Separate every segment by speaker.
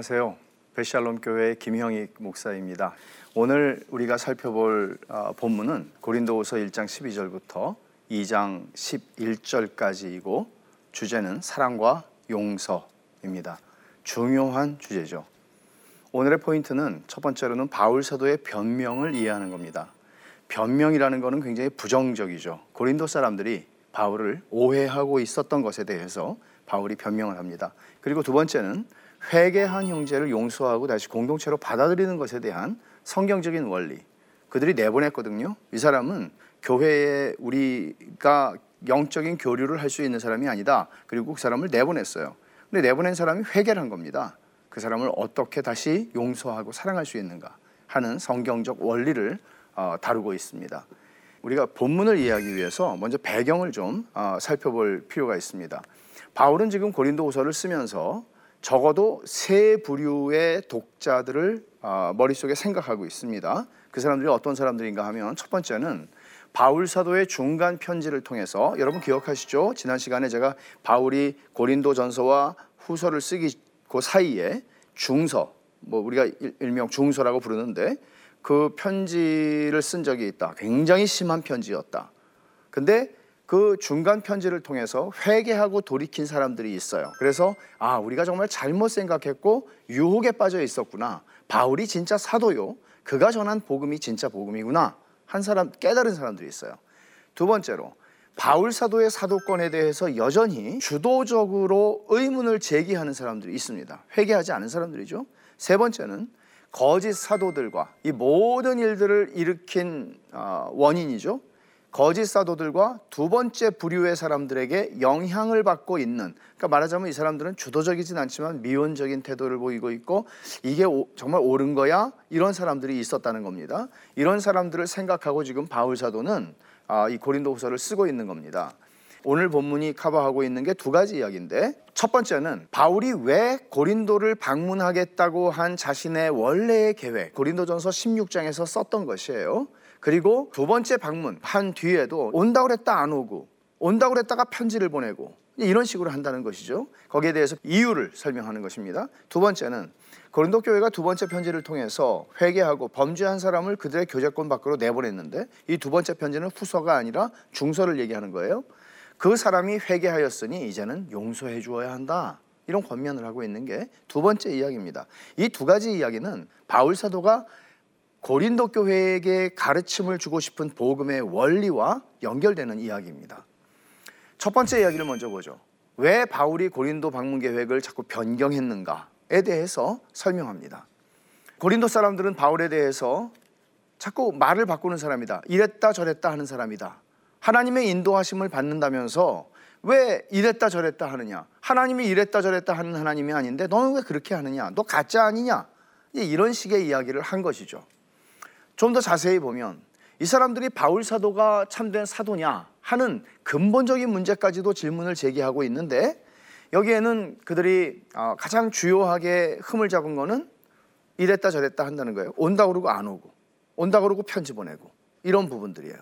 Speaker 1: 안녕하세요. 베샬롬 교회 김형익 목사입니다. 오늘 우리가 살펴볼 어, 본문은 고린도후서 1장 12절부터 2장 11절까지이고 주제는 사랑과 용서입니다. 중요한 주제죠. 오늘의 포인트는 첫 번째로는 바울 사도의 변명을 이해하는 겁니다. 변명이라는 것은 굉장히 부정적이죠. 고린도 사람들이 바울을 오해하고 있었던 것에 대해서 바울이 변명을 합니다. 그리고 두 번째는 회개한 형제를 용서하고 다시 공동체로 받아들이는 것에 대한 성경적인 원리. 그들이 내보냈거든요. 이 사람은 교회에 우리가 영적인 교류를 할 수 있는 사람이 아니다. 그리고 그 사람을 내보냈어요. 근데 내보낸 사람이 회개를 한 겁니다. 그 사람을 어떻게 다시 용서하고 사랑할 수 있는가 하는 성경적 원리를 어, 다루고 있습니다. 우리가 본문을 이해하기 위해서 먼저 배경을 좀 어, 살펴볼 필요가 있습니다. 바울은 지금 고린도후서를 쓰면서 적어도 세 부류의 독자들을 어, 머릿속에 생각하고 있습니다. 그 사람들이 어떤 사람들인가 하면 첫 번째는 바울 사도의 중간 편지를 통해서 여러분 기억하시죠? 지난 시간에 제가 바울이 고린도 전서와 후서를 쓰기 그 사이에 중서 뭐 우리가 일명 중서라고 부르는데 그 편지를 쓴 적이 있다. 굉장히 심한 편지였다. 근데 그 중간 편지를 통해서 회개하고 돌이킨 사람들이 있어요. 그래서 아, 우리가 정말 잘못 생각했고 유혹에 빠져 있었구나. 바울이 진짜 사도요. 그가 전한 복음이 진짜 복음이구나. 한 사람 깨달은 사람들이 있어요. 두 번째로 바울 사도의 사도권에 대해서 여전히 주도적으로 의문을 제기하는 사람들이 있습니다. 회개하지 않은 사람들이죠. 세 번째는 거짓 사도들과 이 모든 일들을 일으킨 어, 원인이죠. 거짓 사도들과 두 번째 부류의 사람들에게 영향을 받고 있는 그러니까 말하자면 이 사람들은 주도적이진 않지만 미온적인 태도를 보이고 있고 이게 오, 정말 옳은 거야 이런 사람들이 있었다는 겁니다. 이런 사람들을 생각하고 지금 바울 사도는 아, 이 고린도후서를 쓰고 있는 겁니다. 오늘 본문이 커버하고 있는 게 두 가지 이야기인데 첫 번째는 바울이 왜 고린도를 방문하겠다고 한 자신의 원래의 계획 고린도전서 16장에서 썼던 것이에요. 그리고 두 번째 방문 한 뒤에도 온다고 그랬다 안 오고 온다고 그랬다가 편지를 보내고 이런 식으로 한다는 것이죠. 거기에 대해서 이유를 설명하는 것입니다. 두 번째는 고린도 교회가 두 번째 편지를 통해서 회개하고 범죄한 사람을 그들의 교제권 밖으로 내보냈는데 이 두 번째 편지는 후서가 아니라 중서를 얘기하는 거예요. 그 사람이 회개하였으니 이제는 용서해 주어야 한다. 이런 권면을 하고 있는 게 두 번째 이야기입니다. 이 두 가지 이야기는 바울 사도가 고린도 교회에게 가르침을 주고 싶은 복음의 원리와 연결되는 이야기입니다. 첫 번째 이야기를 먼저 보죠. 왜 바울이 고린도 방문 계획을 자꾸 변경했는가에 대해서 설명합니다. 고린도 사람들은 바울에 대해서 자꾸 말을 바꾸는 사람이다. 이랬다 저랬다 하는 사람이다. 하나님의 인도하심을 받는다면서 왜 이랬다 저랬다 하느냐? 하나님이 이랬다 저랬다 하는 하나님이 아닌데 너는 왜 그렇게 하느냐? 너 가짜 아니냐? 이런 식의 이야기를 한 것이죠. 좀 더 자세히 보면 이 사람들이 바울 사도가 참된 사도냐 하는 근본적인 문제까지도 질문을 제기하고 있는데 여기에는 그들이 어, 가장 주요하게 흠을 잡은 거는 이랬다 저랬다 한다는 거예요. 온다 그러고 안 오고 온다 그러고 편지 보내고 이런 부분들이에요.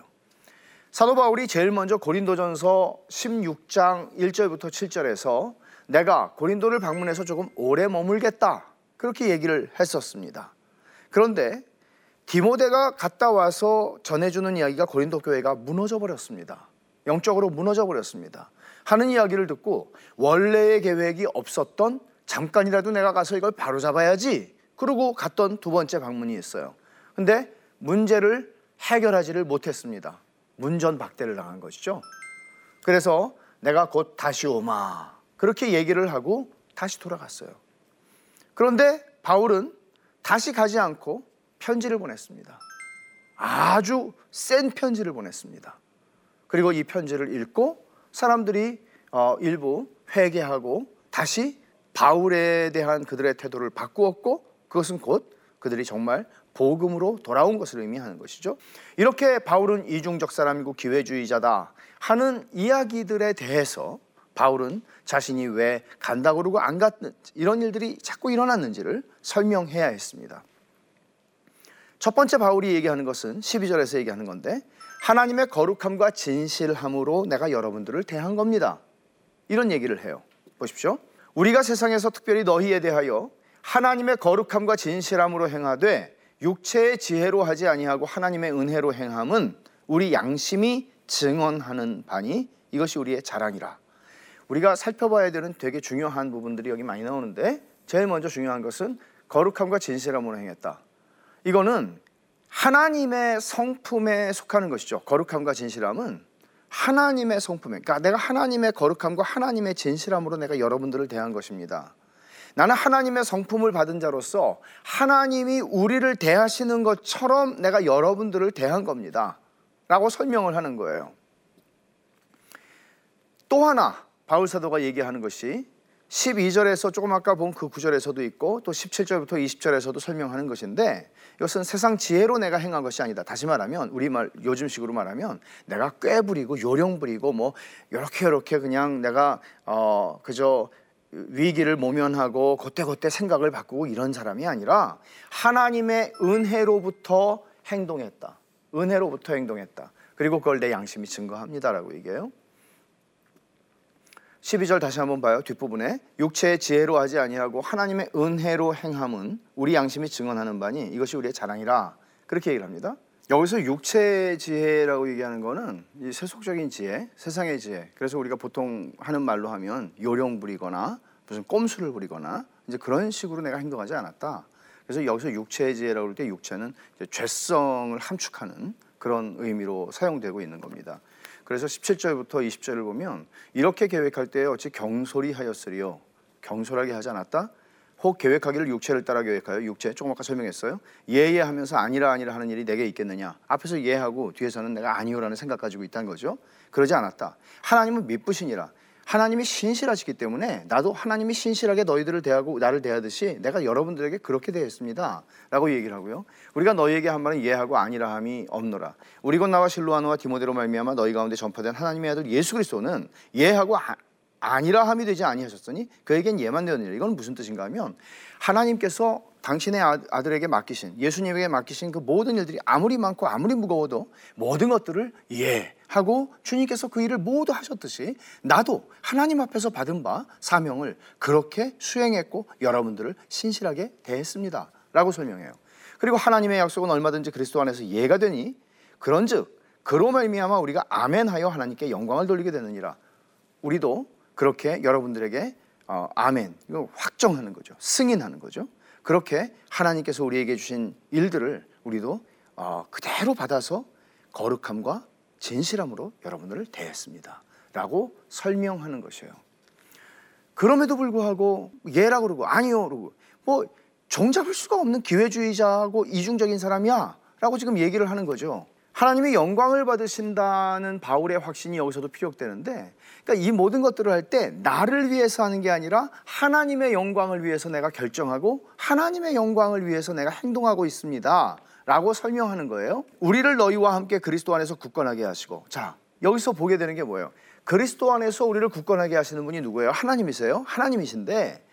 Speaker 1: 사도 바울이 제일 먼저 고린도전서 16장 1절부터 7절에서 내가 고린도를 방문해서 조금 오래 머물겠다 그렇게 얘기를 했었습니다. 그런데 디모데가 갔다 와서 전해주는 이야기가 고린도 교회가 무너져 버렸습니다. 영적으로 무너져 버렸습니다. 하는 이야기를 듣고 원래의 계획이 없었던 잠깐이라도 내가 가서 이걸 바로 잡아야지. 그러고 갔던 두 번째 방문이 있어요. 근데 문제를 해결하지를 못했습니다. 문전박대를 당한 것이죠. 그래서 내가 곧 다시 오마. 그렇게 얘기를 하고 다시 돌아갔어요. 그런데 바울은 다시 가지 않고 편지를 보냈습니다. 아주 센 편지를 보냈습니다. 그리고 이 편지를 읽고 사람들이 어, 일부 회개하고 다시 바울에 대한 그들의 태도를 바꾸었고 그것은 곧 그들이 정말 복음으로 돌아온 것을 의미하는 것이죠. 이렇게 바울은 이중적 사람이고 기회주의자다 하는 이야기들에 대해서 바울은 자신이 왜 간다 그러고 안 갔는지 이런 일들이 자꾸 일어났는지를 설명해야 했습니다. 첫 번째 바울이 얘기하는 것은 12절에서 얘기하는 건데 하나님의 거룩함과 진실함으로 내가 여러분들을 대한 겁니다. 이런 얘기를 해요. 보십시오. 우리가 세상에서 특별히 너희에 대하여 하나님의 거룩함과 진실함으로 행하되 육체의 지혜로 하지 아니하고 하나님의 은혜로 행함은 우리 양심이 증언하는 바니 이것이 우리의 자랑이라. 우리가 살펴봐야 되는 되게 중요한 부분들이 여기 많이 나오는데 제일 먼저 중요한 것은 거룩함과 진실함으로 행했다. 이거는 하나님의 성품에 속하는 것이죠. 거룩함과 진실함은 하나님의 성품에, 그러니까 내가 하나님의 거룩함과 하나님의 진실함으로 내가 여러분들을 대한 것입니다. 나는 하나님의 성품을 받은 자로서 하나님이 우리를 대하시는 것처럼 내가 여러분들을 대한 겁니다. 라고 설명을 하는 거예요. 또 하나, 바울 사도가 얘기하는 것이 12절에서 조금 아까 본 그 구절에서도 있고 또 17절부터 20절에서도 설명하는 것인데 이것은 세상 지혜로 내가 행한 것이 아니다. 다시 말하면 우리말 요즘식으로 말하면 내가 꽤 부리고 요령 부리고 뭐 이렇게 이렇게 그냥 내가 어 그저 위기를 모면하고 그때그때 생각을 바꾸고 이런 사람이 아니라 하나님의 은혜로부터 행동했다. 은혜로부터 행동했다. 그리고 그걸 내 양심이 증거합니다라고 얘기해요. 12절 다시 한번 봐요. 뒷부분에 육체의 지혜로 하지 아니하고 하나님의 은혜로 행함은 우리 양심이 증언하는 바니 이것이 우리의 자랑이라 그렇게 얘기를 합니다. 여기서 육체의 지혜라고 얘기하는 거는 이 세속적인 지혜, 세상의 지혜. 그래서 우리가 보통 하는 말로 하면 요령 부리거나 무슨 꼼수를 부리거나 이제 그런 식으로 내가 행동하지 않았다. 그래서 여기서 육체의 지혜라고 할 때 육체는 죄성을 함축하는 그런 의미로 사용되고 있는 겁니다. 그래서 17절부터 20절을 보면 이렇게 계획할 때에 어찌 경솔히 하였으리요. 경솔하게 하지 않았다? 혹 계획하기를 육체를 따라 계획하여 육체 조금 아까 설명했어요. 예예 하면서 아니라 아니라 하는 일이 내게 있겠느냐? 앞에서 예하고 뒤에서는 내가 아니요라는 생각 가지고 있다는 거죠. 그러지 않았다. 하나님은 믿부시니라. 하나님이 신실하시기 때문에 나도 하나님이 신실하게 너희들을 대하고 나를 대하듯이 내가 여러분들에게 그렇게 대했습니다. 라고 얘기를 하고요. 우리가 너희에게 한 말은 예하고 아니라 함이 없노라. 우리 곧 나와 실로아노와 디모데로 말미암아 너희 가운데 전파된 하나님의 아들 예수 그리스도는 예하고 아, 아니라 함이 되지 아니하셨으니 그에겐 예만 되었느니라. 이건 무슨 뜻인가 하면 하나님께서 당신의 아, 아들에게 맡기신 예수님에게 맡기신 그 모든 일들이 아무리 많고 아무리 무거워도 모든 것들을 예 하고 주님께서 그 일을 모두 하셨듯이 나도 하나님 앞에서 받은 바 사명을 그렇게 수행했고 여러분들을 신실하게 대했습니다. 라고 설명해요. 그리고 하나님의 약속은 얼마든지 그리스도 안에서 예가 되니 그런즉 그로 말미암아 우리가 아멘하여 하나님께 영광을 돌리게 되느니라. 우리도 그렇게 여러분들에게 어, 아멘 이거 확정하는 거죠. 승인하는 거죠. 그렇게 하나님께서 우리에게 주신 일들을 우리도 어, 그대로 받아서 거룩함과 진실함으로 여러분들을 대했습니다. 라고 설명하는 것이에요. 그럼에도 불구하고 예라고 그러고 아니요 그러고 뭐 종잡을 수가 없는 기회주의자고 이중적인 사람이야 라고 지금 얘기를 하는 거죠. 하나님의 영광을 받으신다는 바울의 확신이 여기서도 피력되는데 그러니까 이 모든 것들을 할 때 나를 위해서 하는 게 아니라 하나님의 영광을 위해서 내가 결정하고 하나님의 영광을 위해서 내가 행동하고 있습니다. 라고 설명하는 거예요. 우리를 너희와 함께 그리스도 안에서 굳건하게 하시고. 자, 여기서 보게 되는 게 뭐예요? 그리스도 안에서 우리를 굳건하게 하시는 분이 누구예요? 하나님이세요? 하나님이신데,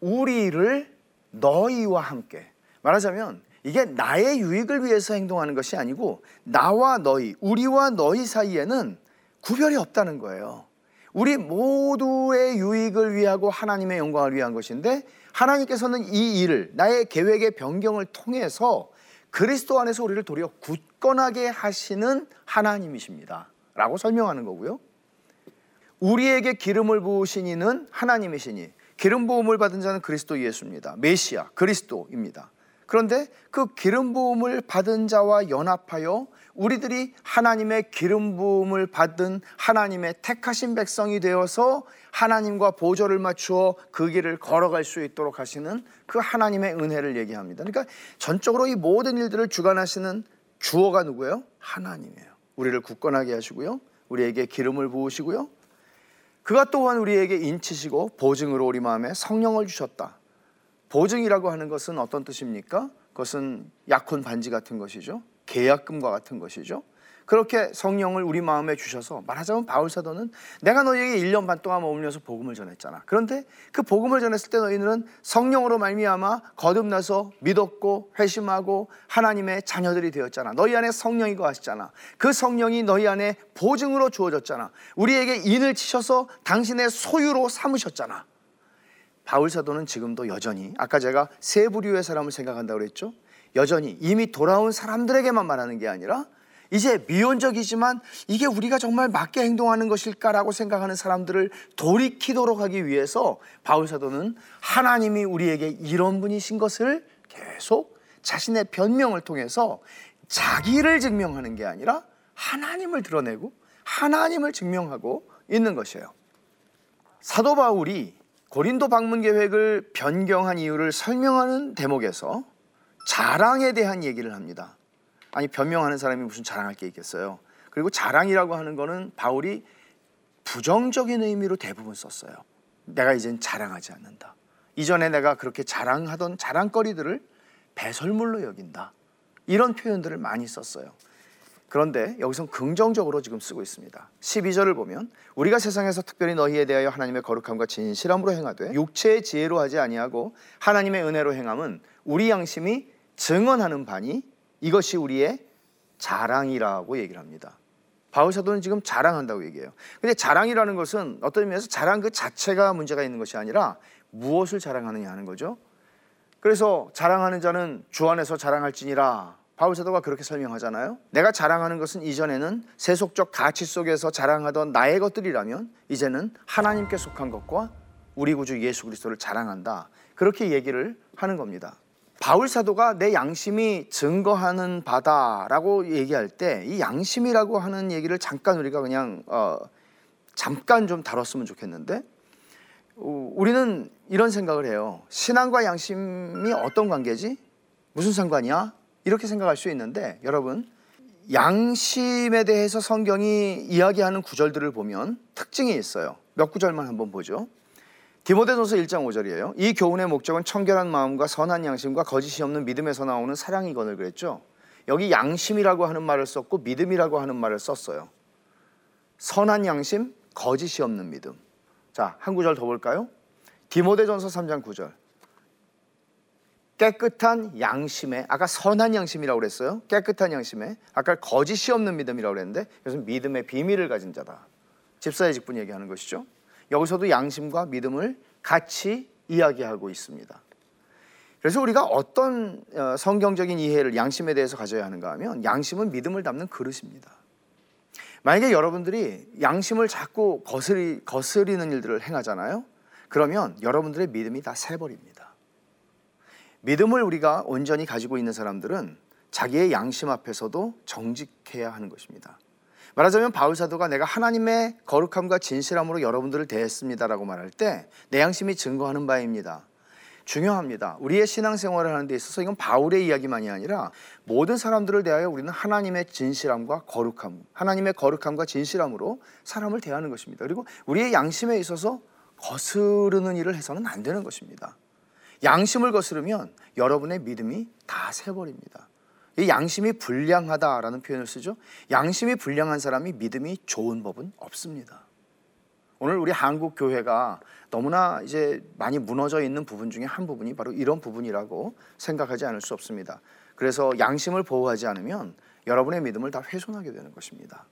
Speaker 1: 우리를 너희와 함께. 말하자면, 이게 나의 유익을 위해서 행동하는 것이 아니고, 나와 너희, 우리와 너희 사이에는 구별이 없다는 거예요. 우리 모두의 유익을 위하고 하나님의 영광을 위한 것인데, 하나님께서는 이 일을, 나의 계획의 변경을 통해서 그리스도 안에서 우리를 도리어 굳건하게 하시는 하나님이십니다. 라고 설명하는 거고요. 우리에게 기름을 부으신 이는 하나님이시니 기름 부음을 받은 자는 그리스도 예수입니다. 메시아, 그리스도입니다. 그런데 그 기름 부음을 받은 자와 연합하여 우리들이 하나님의 기름 부음을 받은 하나님의 택하신 백성이 되어서 하나님과 보조를 맞추어 그 길을 걸어갈 수 있도록 하시는 그 하나님의 은혜를 얘기합니다. 그러니까 전적으로 이 모든 일들을 주관하시는 주어가 누구예요? 하나님이에요. 우리를 굳건하게 하시고요. 우리에게 기름을 부으시고요. 그가 또한 우리에게 인치시고 보증으로 우리 마음에 성령을 주셨다. 보증이라고 하는 것은 어떤 뜻입니까? 그것은 약혼 반지 같은 것이죠. 계약금과 같은 것이죠. 그렇게 성령을 우리 마음에 주셔서 말하자면 바울 사도는 내가 너희에게 1년 반 동안 머물면서 복음을 전했잖아. 그런데 그 복음을 전했을 때 너희는 성령으로 말미암아 거듭나서 믿었고 회심하고 하나님의 자녀들이 되었잖아. 너희 안에 성령이 거하시잖아. 그 성령이 너희 안에 보증으로 주어졌잖아. 우리에게 인을 치셔서 당신의 소유로 삼으셨잖아. 바울 사도는 지금도 여전히 아까 제가 세 부류의 사람을 생각한다고 그랬죠. 여전히 이미 돌아온 사람들에게만 말하는 게 아니라 이제 미온적이지만 이게 우리가 정말 맞게 행동하는 것일까라고 생각하는 사람들을 돌이키도록 하기 위해서 바울 사도는 하나님이 우리에게 이런 분이신 것을 계속 자신의 변명을 통해서 자기를 증명하는 게 아니라 하나님을 드러내고 하나님을 증명하고 있는 것이에요. 사도 바울이 고린도 방문 계획을 변경한 이유를 설명하는 대목에서 자랑에 대한 얘기를 합니다. 아니 변명하는 사람이 무슨 자랑할 게 있겠어요. 그리고 자랑이라고 하는 거는 바울이 부정적인 의미로 대부분 썼어요. 내가 이젠 자랑하지 않는다. 이전에 내가 그렇게 자랑하던 자랑거리들을 배설물로 여긴다. 이런 표현들을 많이 썼어요. 그런데 여기서 긍정적으로 지금 쓰고 있습니다. 12절을 보면 우리가 세상에서 특별히 너희에 대하여 하나님의 거룩함과 진실함으로 행하되 육체의 지혜로 하지 아니하고 하나님의 은혜로 행함은 우리 양심이 증언하는 바니 이것이 우리의 자랑이라고 얘기를 합니다. 바울 사도는 지금 자랑한다고 얘기해요. 근데 자랑이라는 것은 어떤 의미에서 자랑 그 자체가 문제가 있는 것이 아니라 무엇을 자랑하느냐 하는 거죠. 그래서 자랑하는 자는 주 안에서 자랑할지니라 바울 사도가 그렇게 설명하잖아요. 내가 자랑하는 것은 이전에는 세속적 가치 속에서 자랑하던 나의 것들이라면 이제는 하나님께 속한 것과 우리 구주 예수 그리스도를 자랑한다. 그렇게 얘기를 하는 겁니다. 바울 사도가 내 양심이 증거하는 바다라고 얘기할 때 이 양심이라고 하는 얘기를 잠깐 우리가 그냥 어, 잠깐 좀 다뤘으면 좋겠는데 어, 우리는 이런 생각을 해요. 신앙과 양심이 어떤 관계지? 무슨 상관이야? 이렇게 생각할 수 있는데 여러분 양심에 대해서 성경이 이야기하는 구절들을 보면 특징이 있어요. 몇 구절만 한번 보죠. 디모데전서 1장 5절이에요. 이 교훈의 목적은 청결한 마음과 선한 양심과 거짓이 없는 믿음에서 나오는 사랑이건을 그랬죠. 여기 양심이라고 하는 말을 썼고 믿음이라고 하는 말을 썼어요. 선한 양심, 거짓이 없는 믿음. 자, 한 구절 더 볼까요? 디모데전서 3장 9절. 깨끗한 양심에 아까 선한 양심이라고 그랬어요. 깨끗한 양심에 아까 거짓이 없는 믿음이라고 그랬는데 이것은 믿음의 비밀을 가진 자다. 집사의 직분 얘기하는 것이죠. 여기서도 양심과 믿음을 같이 이야기하고 있습니다. 그래서 우리가 어떤 어, 성경적인 이해를 양심에 대해서 가져야 하는가 하면 양심은 믿음을 담는 그릇입니다. 만약에 여러분들이 양심을 자꾸 거스리, 거스리는 일들을 행하잖아요. 그러면 여러분들의 믿음이 다 새버립니다. 믿음을 우리가 온전히 가지고 있는 사람들은 자기의 양심 앞에서도 정직해야 하는 것입니다. 말하자면 바울 사도가 내가 하나님의 거룩함과 진실함으로 여러분들을 대했습니다라고 말할 때 내 양심이 증거하는 바입니다. 중요합니다. 우리의 신앙생활을 하는 데 있어서 이건 바울의 이야기만이 아니라 모든 사람들을 대하여 우리는 하나님의 진실함과 거룩함, 하나님의 거룩함과 진실함으로 사람을 대하는 것입니다. 그리고 우리의 양심에 있어서 거스르는 일을 해서는 안 되는 것입니다. 양심을 거스르면 여러분의 믿음이 다 새버립니다. 이 양심이 불량하다라는 표현을 쓰죠. 양심이 불량한 사람이 믿음이 좋은 법은 없습니다. 오늘 우리 한국 교회가 너무나 이제 많이 무너져 있는 부분 중에 한 부분이 바로 이런 부분이라고 생각하지 않을 수 없습니다. 그래서 양심을 보호하지 않으면 여러분의 믿음을 다 훼손하게 되는 것입니다.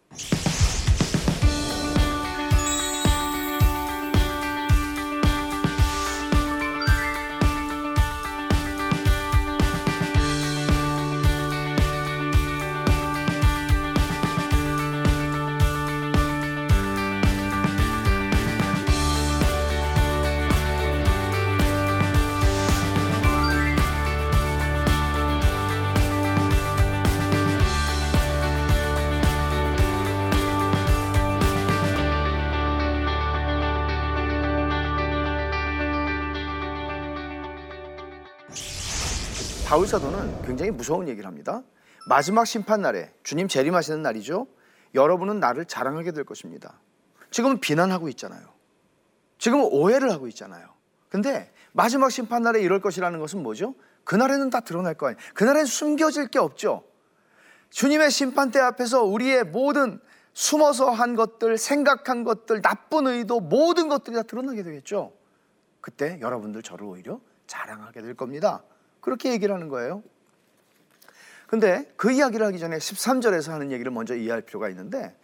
Speaker 1: 바울 사도는 굉장히 무서운 얘기를 합니다. 마지막 심판 날에 주님 재림하시는 날이죠. 여러분은 나를 자랑하게 될 것입니다. 지금은 비난하고 있잖아요. 지금 오해를 하고 있잖아요. 근데 마지막 심판 날에 이럴 것이라는 것은 뭐죠? 그날에는 다 드러날 거 아니에요. 그날엔 숨겨질 게 없죠. 주님의 심판대 앞에서 우리의 모든 숨어서 한 것들, 생각한 것들, 나쁜 의도, 모든 것들이 다 드러나게 되겠죠. 그때 여러분들 저를 오히려 자랑하게 될 겁니다. 그렇게 얘기를 하는 거예요. 근데 그 이야기를 하기 전에 13절에서 하는 얘기를 먼저 이해할 필요가 있는데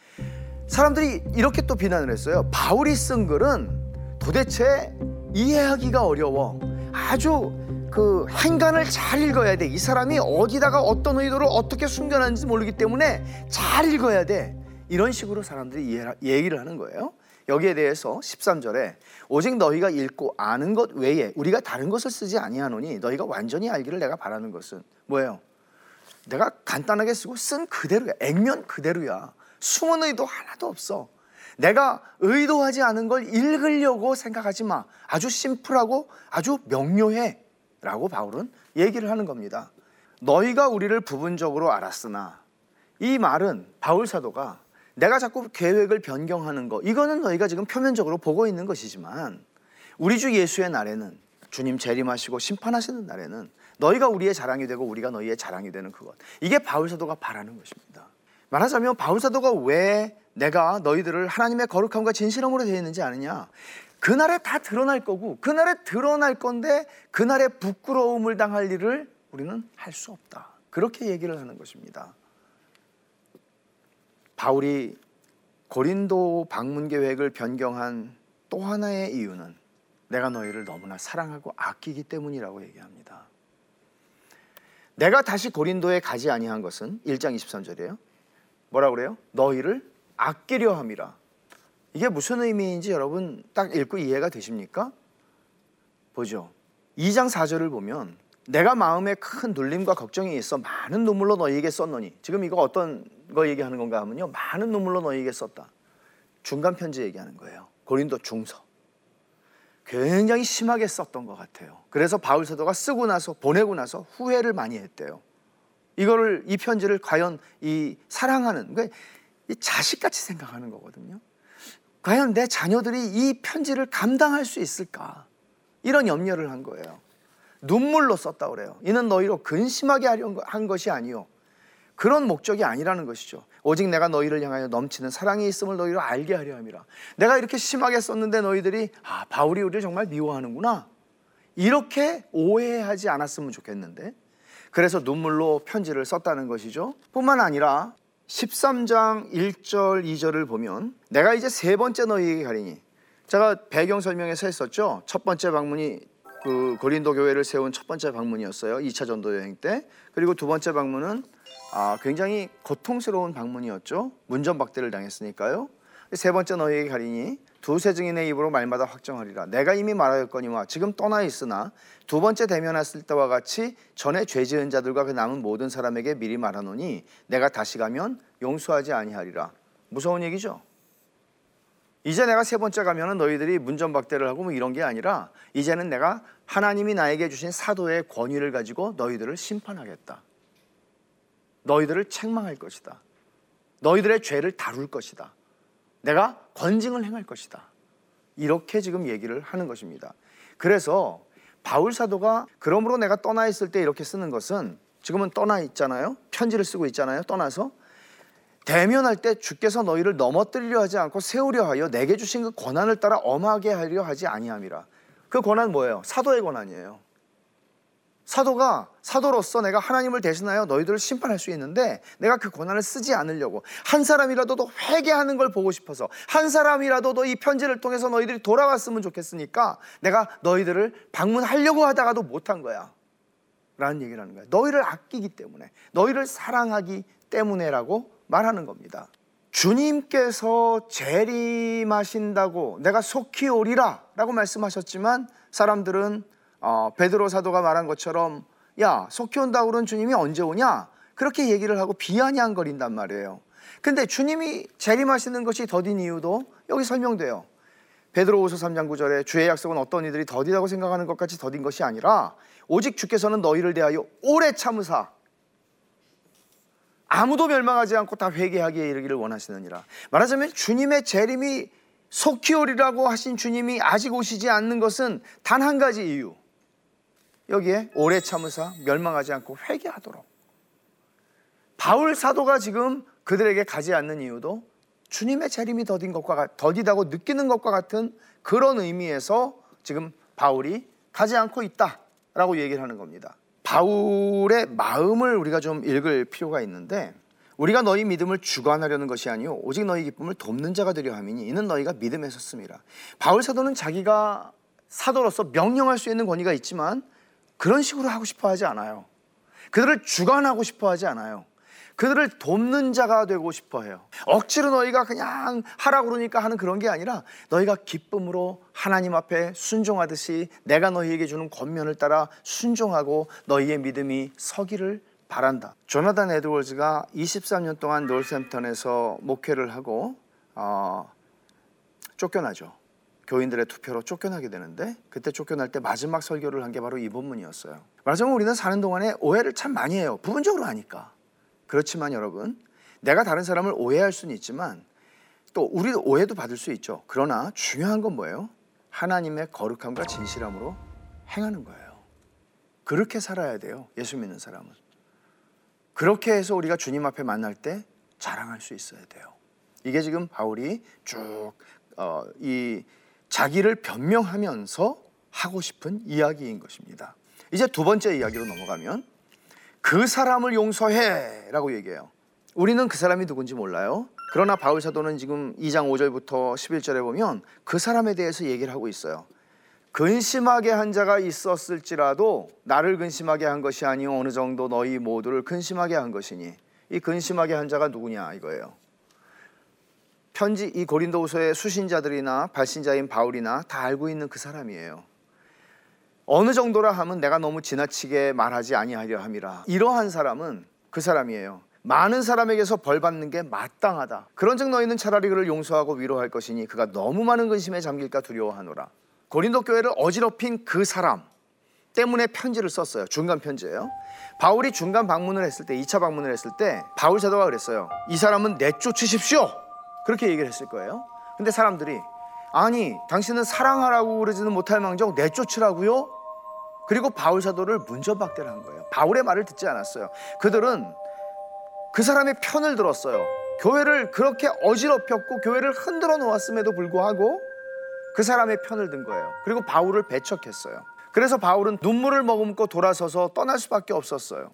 Speaker 1: 사람들이 이렇게 또 비난을 했어요. 바울이 쓴 글은 도대체 이해하기가 어려워. 아주 그 행간을 잘 읽어야 돼. 이 사람이 어디다가 어떤 의도를 어떻게 숨겨놨는지 모르기 때문에 잘 읽어야 돼. 이런 식으로 사람들이 이해, 얘기를 하는 거예요. 여기에 대해서 13절에 오직 너희가 읽고 아는 것 외에 우리가 다른 것을 쓰지 아니하노니 너희가 완전히 알기를 내가 바라는 것은 뭐예요? 내가 간단하게 쓰고 쓴 그대로야. 액면 그대로야. 숨은 의도 하나도 없어. 내가 의도하지 않은 걸 읽으려고 생각하지 마. 아주 심플하고 아주 명료해. 라고 바울은 얘기를 하는 겁니다. 너희가 우리를 부분적으로 알았으나 이 말은 바울 사도가 내가 자꾸 계획을 변경하는 거 이거는 너희가 지금 표면적으로 보고 있는 것이지만 우리 주 예수의 날에는 주님 재림하시고 심판하시는 날에는 너희가 우리의 자랑이 되고 우리가 너희의 자랑이 되는 그것 이게 바울 사도가 바라는 것입니다. 말하자면 바울 사도가 왜 내가 너희들을 하나님의 거룩함과 진실함으로 되어 있는지 아느냐? 그날에 다 드러날 거고 그날에 드러날 건데 그날에 부끄러움을 당할 일을 우리는 할 수 없다. 그렇게 얘기를 하는 것입니다. 바울이 고린도 방문 계획을 변경한 또 하나의 이유는 내가 너희를 너무나 사랑하고 아끼기 때문이라고 얘기합니다. 내가 다시 고린도에 가지 아니한 것은 1장 23절이에요. 뭐라 그래요? 너희를 아끼려 함이라. 이게 무슨 의미인지 여러분 딱 읽고 이해가 되십니까? 보죠. 2장 4절을 보면 내가 마음에 큰 눌림과 걱정이 있어 많은 눈물로 너희에게 썼노니. 지금 이거 어떤 거 얘기하는 건가 하면요. 많은 눈물로 너희에게 썼다. 중간 편지 얘기하는 거예요. 고린도 중서. 굉장히 심하게 썼던 것 같아요. 그래서 바울 사도가 쓰고 나서 보내고 나서 후회를 많이 했대요. 이거를 이 편지를 과연 이 사랑하는 그러니까 이 자식같이 생각하는 거거든요. 과연 내 자녀들이 이 편지를 감당할 수 있을까? 이런 염려를 한 거예요 눈물로 썼다 그래요. 이는 너희로 근심하게 하려 한 것이 아니요. 그런 목적이 아니라는 것이죠. 오직 내가 너희를 향하여 넘치는 사랑이 있음을 너희로 알게 하려 함이라. 내가 이렇게 심하게 썼는데 너희들이 아, 바울이 우리를 정말 미워하는구나. 이렇게 오해하지 않았으면 좋겠는데. 그래서 눈물로 편지를 썼다는 것이죠. 뿐만 아니라 13장 1절 2절을 보면 내가 이제 세 번째 너희에게 가리니 제가 배경 설명에서 했었죠. 첫 번째 방문이 그 고린도 교회를 세운 첫 번째 방문이었어요. 2차 전도 여행 때. 그리고 두 번째 방문은 아, 굉장히 고통스러운 방문이었죠. 문전박대를 당했으니까요. 세 번째 너희에게 가리니 두세 증인의 입으로 말마다 확정하리라. 내가 이미 말하였거니와 지금 떠나 있으나 두 번째 대면했을 때와 같이 전에 죄 지은 자들과 그 남은 모든 사람에게 미리 말하노니 내가 다시 가면 용서하지 아니하리라. 무서운 얘기죠. 이제 내가 세 번째 가면은 너희들이 문전박대를 하고 뭐 이런 게 아니라 이제는 내가 하나님이 나에게 주신 사도의 권위를 가지고 너희들을 심판하겠다. 너희들을 책망할 것이다. 너희들의 죄를 다룰 것이다. 내가 권징을 행할 것이다. 이렇게 지금 얘기를 하는 것입니다. 그래서 바울 사도가 그러므로 내가 떠나 있을 때 이렇게 쓰는 것은 지금은 떠나 있잖아요. 편지를 쓰고 있잖아요. 떠나서 대면할 때 주께서 너희를 넘어뜨리려 하지 않고 세우려 하여 내게 주신 그 권한을 따라 엄하게 하려 하지 아니함이라. 그 권한 뭐예요? 사도의 권한이에요. 사도가 사도로서 내가 하나님을 대신하여 너희들을 심판할 수 있는데 내가 그 권한을 쓰지 않으려고 한 사람이라도 더 회개하는 걸 보고 싶어서 한 사람이라도 더 이 편지를 통해서 너희들이 돌아왔으면 좋겠으니까 내가 너희들을 방문하려고 하다가도 못한 거야. 라는 얘기를 하는 거야. 너희를 아끼기 때문에, 너희를 사랑하기 때문에라고 말하는 겁니다. 주님께서 재림하신다고 내가 속히 오리라 라고 말씀하셨지만 사람들은 어, 베드로 사도가 말한 것처럼 야 속히 온다고 그런 주님이 언제 오냐? 그렇게 얘기를 하고 비아냥거린단 말이에요. 근데 주님이 재림하시는 것이 더딘 이유도 여기 설명돼요. 베드로후서 3장 9절에 주의 약속은 어떤 이들이 더디다고 생각하는 것 같이 더딘 것이 아니라 오직 주께서는 너희를 대하여 오래 참으사 아무도 멸망하지 않고 다 회개하기에 이르기를 원하시느니라. 말하자면 주님의 재림이 속히 오리라고 하신 주님이 아직 오시지 않는 것은 단 한 가지 이유. 여기에 오래 참으사 멸망하지 않고 회개하도록. 바울 사도가 지금 그들에게 가지 않는 이유도 주님의 재림이 더딘 것과 더디다고 느끼는 것과 같은 그런 의미에서 지금 바울이 가지 않고 있다라고 얘기를 하는 겁니다. 바울의 마음을 우리가 좀 읽을 필요가 있는데 우리가 너희 믿음을 주관하려는 것이 아니요 오직 너희 기쁨을 돕는 자가 되려 함이니 이는 너희가 믿음에 섰습니다. 바울 사도는 자기가 사도로서 명령할 수 있는 권위가 있지만 그런 식으로 하고 싶어 하지 않아요. 그들을 주관하고 싶어 하지 않아요. 그들을 돕는 자가 되고 싶어 해요. 억지로 너희가 그냥 하라 그러니까 하는 그런 게 아니라 너희가 기쁨으로 하나님 앞에 순종하듯이 내가 너희에게 주는 권면을 따라 순종하고 너희의 믿음이 서기를 바란다. 조나단 에드워즈가 23년 동안 놀샘턴에서 목회를 하고 어, 쫓겨나죠. 교인들의 투표로 쫓겨나게 되는데 그때 쫓겨날 때 마지막 설교를 한 게 바로 이 본문이었어요. 말하자면 우리는 사는 동안에 오해를 참 많이 해요. 부분적으로 하니까. 그렇지만 여러분, 내가 다른 사람을 오해할 수는 있지만 또 우리도 오해도 받을 수 있죠. 그러나 중요한 건 뭐예요? 하나님의 거룩함과 진실함으로 행하는 거예요. 그렇게 살아야 돼요. 예수 믿는 사람은. 그렇게 해서 우리가 주님 앞에 만날 때 자랑할 수 있어야 돼요. 이게 지금 바울이 쭉이 어, 자기를 변명하면서 하고 싶은 이야기인 것입니다. 이제 두 번째 이야기로 넘어가면 그 사람을 용서해 라고 얘기해요. 우리는 그 사람이 누군지 몰라요. 그러나 바울 사도는 지금 2장 5절부터 11절에 보면 그 사람에 대해서 얘기를 하고 있어요. 근심하게 한 자가 있었을지라도 나를 근심하게 한 것이 아니요 어느 정도 너희 모두를 근심하게 한 것이니 이 근심하게 한 자가 누구냐 이거예요. 편지 이 고린도후서의 수신자들이나 발신자인 바울이나 다 알고 있는 그 사람이에요. 어느 정도라 하면 내가 너무 지나치게 말하지 아니하려 함이라. 이러한 사람은 그 사람이에요. 많은 사람에게서 벌 받는 게 마땅하다. 그런즉 너희는 차라리 그를 용서하고 위로할 것이니 그가 너무 많은 근심에 잠길까 두려워하노라. 고린도 교회를 어지럽힌 그 사람 때문에 편지를 썼어요. 중간 편지예요. 바울이 중간 방문을 했을 때, 2차 방문을 했을 때 바울 사도가 그랬어요. 이 사람은 내쫓으십시오. 그렇게 얘기를 했을 거예요. 근데 사람들이 아니, 당신은 사랑하라고 그러지는 못할 망정 내쫓으라고요? 그리고 바울 사도를 문전박대를 한 거예요. 바울의 말을 듣지 않았어요. 그들은 그 사람의 편을 들었어요. 교회를 그렇게 어지럽혔고 교회를 흔들어 놓았음에도 불구하고 그 사람의 편을 든 거예요. 그리고 바울을 배척했어요. 그래서 바울은 눈물을 머금고 돌아서서 떠날 수밖에 없었어요.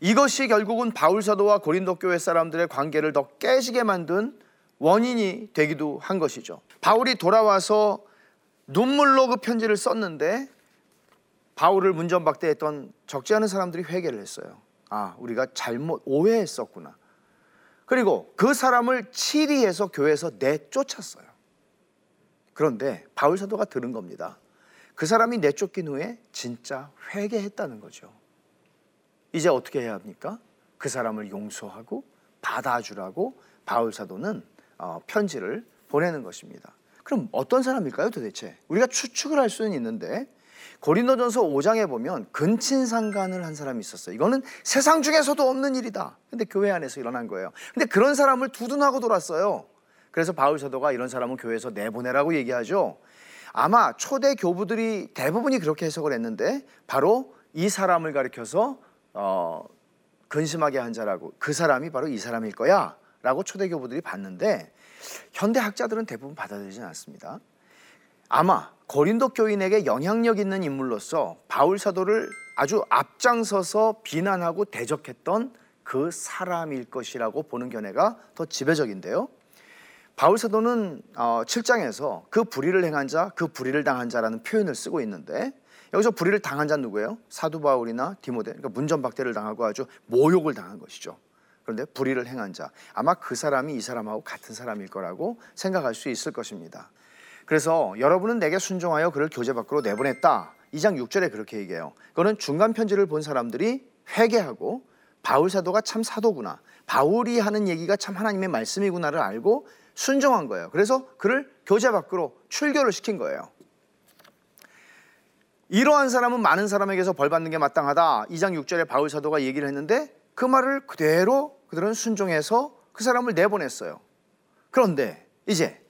Speaker 1: 이것이 결국은 바울 사도와 고린도 교회 사람들의 관계를 더 깨지게 만든 원인이 되기도 한 것이죠. 바울이 돌아와서 눈물로 그 편지를 썼는데 바울을 문전박대했던 적지 않은 사람들이 회개를 했어요. 아, 우리가 잘못 오해했었구나. 그리고 그 사람을 치리해서 교회에서 내쫓았어요. 그런데 바울 사도가 들은 겁니다. 그 사람이 내쫓긴 후에 진짜 회개했다는 거죠. 이제 어떻게 해야 합니까? 그 사람을 용서하고 받아주라고 바울 사도는 어, 편지를 보내는 것입니다. 그럼 어떤 사람일까요, 도대체? 우리가 추측을 할 수는 있는데 고린도전서 5장에 보면 근친상간을 한 사람이 있었어요. 이거는 세상 중에서도 없는 일이다. 근데 교회 안에서 일어난 거예요. 근데 그런 사람을 두둔하고 돌았어요. 그래서 바울 사도가 이런 사람은 교회에서 내보내라고 얘기하죠. 아마 초대 교부들이 대부분이 그렇게 해석을 했는데 바로 이 사람을 가리켜서 어, 근심하게 한 자라고 그 사람이 바로 이 사람일 거야. 라고 초대교부들이 봤는데 현대 학자들은 대부분 받아들이지 않습니다. 아마 고린도 교인에게 영향력 있는 인물로서 바울 사도를 아주 앞장서서 비난하고 대적했던 그 사람일 것이라고 보는 견해가 더 지배적인데요. 바울 사도는 7장에서 어, 그 불의를 행한 자, 그 불의를 당한 자라는 표현을 쓰고 있는데 여기서 불의를 당한 자는 누구예요? 사도 바울이나 디모데, 그러니까 문전박대를 당하고 아주 모욕을 당한 것이죠. 그런데 불의를 행한 자 아마 그 사람이 이 사람하고 같은 사람일 거라고 생각할 수 있을 것입니다. 그래서 여러분은 내게 순종하여 그를 교제 밖으로 내보냈다. 2장 6절에 그렇게 얘기해요. 그거는 중간 편지를 본 사람들이 회개하고 바울 사도가 참 사도구나. 바울이 하는 얘기가 참 하나님의 말씀이구나를 알고 순종한 거예요. 그래서 그를 교제 밖으로 출교를 시킨 거예요. 이러한 사람은 많은 사람에게서 벌 받는 게 마땅하다. 2장 6절에 바울 사도가 얘기를 했는데 그 말을 그대로 그들은 순종해서 그 사람을 내보냈어요. 그런데 이제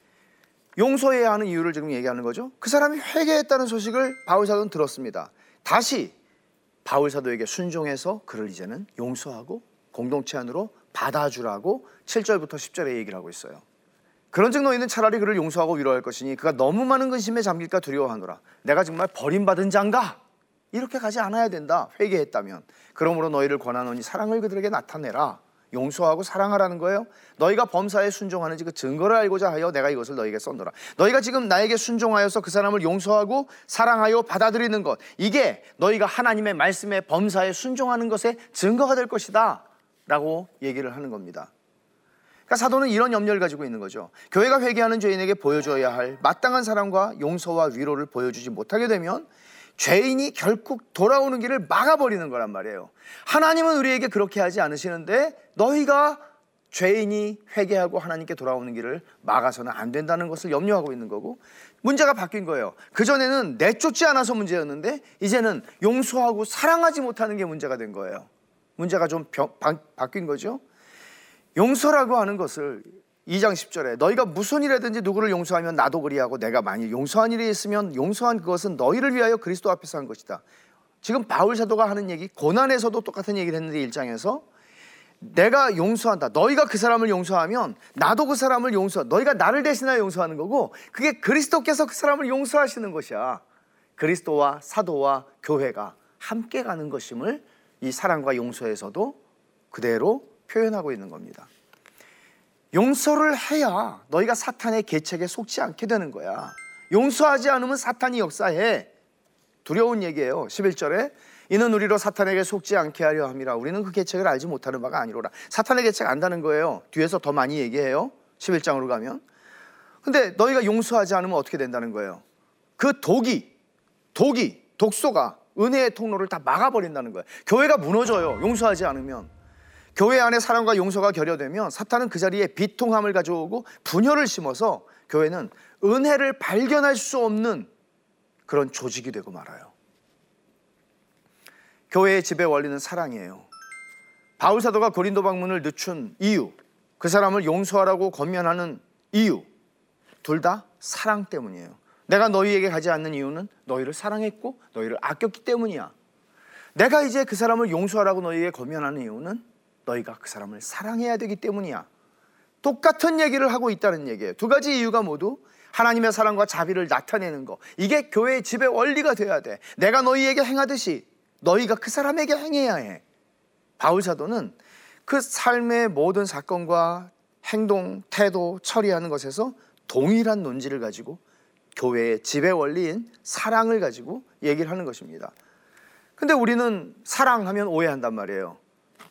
Speaker 1: 용서해야 하는 이유를 지금 얘기하는 거죠. 그 사람이 회개했다는 소식을 바울 사도는 들었습니다. 다시 바울 사도에게 순종해서 그를 이제는 용서하고 공동체 안으로 받아주라고 7절부터 10절에 얘기를 하고 있어요. 그런즉 너희는 차라리 그를 용서하고 위로할 것이니 그가 너무 많은 근심에 잠길까 두려워하노라. 내가 정말 버림받은 자인가? 이렇게 가지 않아야 된다. 회개했다면. 그러므로 너희를 권하노니 사랑을 그들에게 나타내라. 용서하고 사랑하라는 거예요. 너희가 범사에 순종하는지 그 증거를 알고자 하여 내가 이것을 너희에게 썼노라. 너희가 지금 나에게 순종하여서 그 사람을 용서하고 사랑하여 받아들이는 것 이게 너희가 하나님의 말씀에 범사에 순종하는 것의 증거가 될 것이다. 라고 얘기를 하는 겁니다. 그러니까 사도는 이런 염려를 가지고 있는 거죠. 교회가 회개하는 죄인에게 보여줘야 할 마땅한 사랑과 용서와 위로를 보여주지 못하게 되면 죄인이 결국 돌아오는 길을 막아버리는 거란 말이에요. 하나님은 우리에게 그렇게 하지 않으시는데 너희가 죄인이 회개하고 하나님께 돌아오는 길을 막아서는 안 된다는 것을 염려하고 있는 거고 문제가 바뀐 거예요. 그전에는 내쫓지 않아서 문제였는데 이제는 용서하고 사랑하지 못하는 게 문제가 된 거예요. 문제가 좀 바, 바뀐 거죠. 용서라고 하는 것을 2장 10절에 너희가 무슨 일이든지 누구를 용서하면 나도 그리하고 내가 만일 용서한 일이 있으면 용서한 그것은 너희를 위하여 그리스도 앞에서 한 것이다. 지금 바울 사도가 하는 얘기 고난에서도 똑같은 얘기를 했는데 1장에서 내가 용서한다. 너희가 그 사람을 용서하면 나도 그 사람을 용서. 너희가 나를 대신하여 용서하는 거고 그게 그리스도께서 그 사람을 용서하시는 것이야. 그리스도와 사도와 교회가 함께 가는 것임을 이 사랑과 용서에서도 그대로 표현하고 있는 겁니다. 용서를 해야 너희가 사탄의 계책에 속지 않게 되는 거야. 용서하지 않으면 사탄이 역사해. 두려운 얘기예요. 11절에 이는 우리로 사탄에게 속지 않게 하려 함이라. 우리는 그 계책을 알지 못하는 바가 아니로라. 사탄의 계책 안다는 거예요. 뒤에서 더 많이 얘기해요. 11장으로 가면. 근데 너희가 용서하지 않으면 어떻게 된다는 거예요? 그 독이 독이 독소가 은혜의 통로를 다 막아버린다는 거예요. 교회가 무너져요. 용서하지 않으면. 교회 안에 사랑과 용서가 결여되면 사탄은 그 자리에 비통함을 가져오고 분열을 심어서 교회는 은혜를 발견할 수 없는 그런 조직이 되고 말아요. 교회의 지배 원리는 사랑이에요. 바울 사도가 고린도 방문을 늦춘 이유, 그 사람을 용서하라고 권면하는 이유, 둘 다 사랑 때문이에요. 내가 너희에게 가지 않는 이유는 너희를 사랑했고 너희를 아꼈기 때문이야. 내가 이제 그 사람을 용서하라고 너희에게 권면하는 이유는 너희가 그 사람을 사랑해야 되기 때문이야. 똑같은 얘기를 하고 있다는 얘기예요. 두 가지 이유가 모두 하나님의 사랑과 자비를 나타내는 거. 이게 교회의 집의 원리가 돼야 돼. 내가 너희에게 행하듯이 너희가 그 사람에게 행해야 해. 바울 사도는 그 삶의 모든 사건과 행동, 태도, 처리하는 것에서 동일한 논지를 가지고 교회의 지배 원리인 사랑을 가지고 얘기를 하는 것입니다. 근데 우리는 사랑하면 오해한단 말이에요.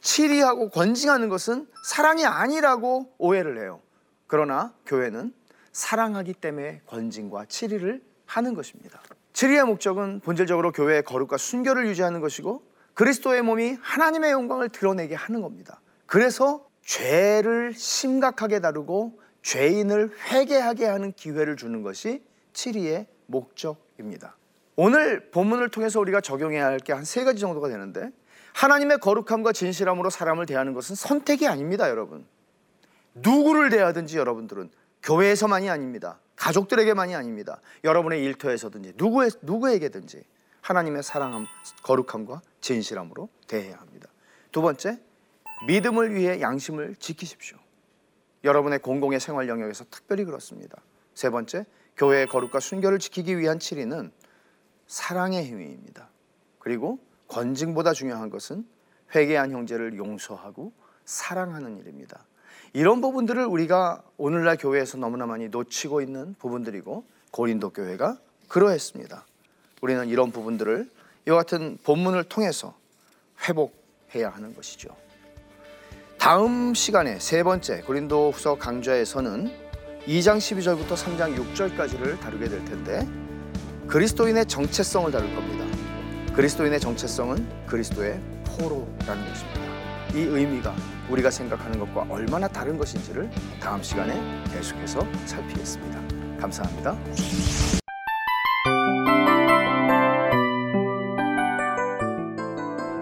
Speaker 1: 치리하고 권징하는 것은 사랑이 아니라고 오해를 해요. 그러나 교회는 사랑하기 때문에 권징과 치리를 하는 것입니다. 치리의 목적은 본질적으로 교회의 거룩과 순결을 유지하는 것이고 그리스도의 몸이 하나님의 영광을 드러내게 하는 겁니다. 그래서 죄를 심각하게 다루고 죄인을 회개하게 하는 기회를 주는 것이 치리의 목적입니다. 오늘 본문을 통해서 우리가 적용해야 할 게 한 세 가지 정도가 되는데 하나님의 거룩함과 진실함으로 사람을 대하는 것은 선택이 아닙니다, 여러분. 누구를 대하든지 여러분들은 교회에서만이 아닙니다. 가족들에게만이 아닙니다. 여러분의 일터에서든지 누구에, 누구에게든지 하나님의 사랑함, 거룩함과 진실함으로 대해야 합니다. 두 번째, 믿음을 위해 양심을 지키십시오. 여러분의 공공의 생활 영역에서 특별히 그렇습니다. 세 번째, 교회의 거룩과 순결을 지키기 위한 치리는 사랑의 행위입니다. 그리고 권징보다 중요한 것은 회개한 형제를 용서하고 사랑하는 일입니다. 이런 부분들을 우리가 오늘날 교회에서 너무나 많이 놓치고 있는 부분들이고 고린도 교회가 그러했습니다. 우리는 이런 부분들을 이와 같은 본문을 통해서 회복해야 하는 것이죠. 다음 시간에 세 번째 고린도 후서 강좌에서는 2장 12절부터 3장 6절까지를 다루게 될 텐데 그리스도인의 정체성을 다룰 겁니다. 그리스도인의 정체성은 그리스도의 포로라는 것입니다. 이 의미가 우리가 생각하는 것과 얼마나 다른 것인지를 다음 시간에 계속해서 살피겠습니다. 감사합니다.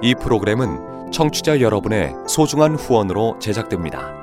Speaker 2: 이 프로그램은 청취자 여러분의 소중한 후원으로 제작됩니다.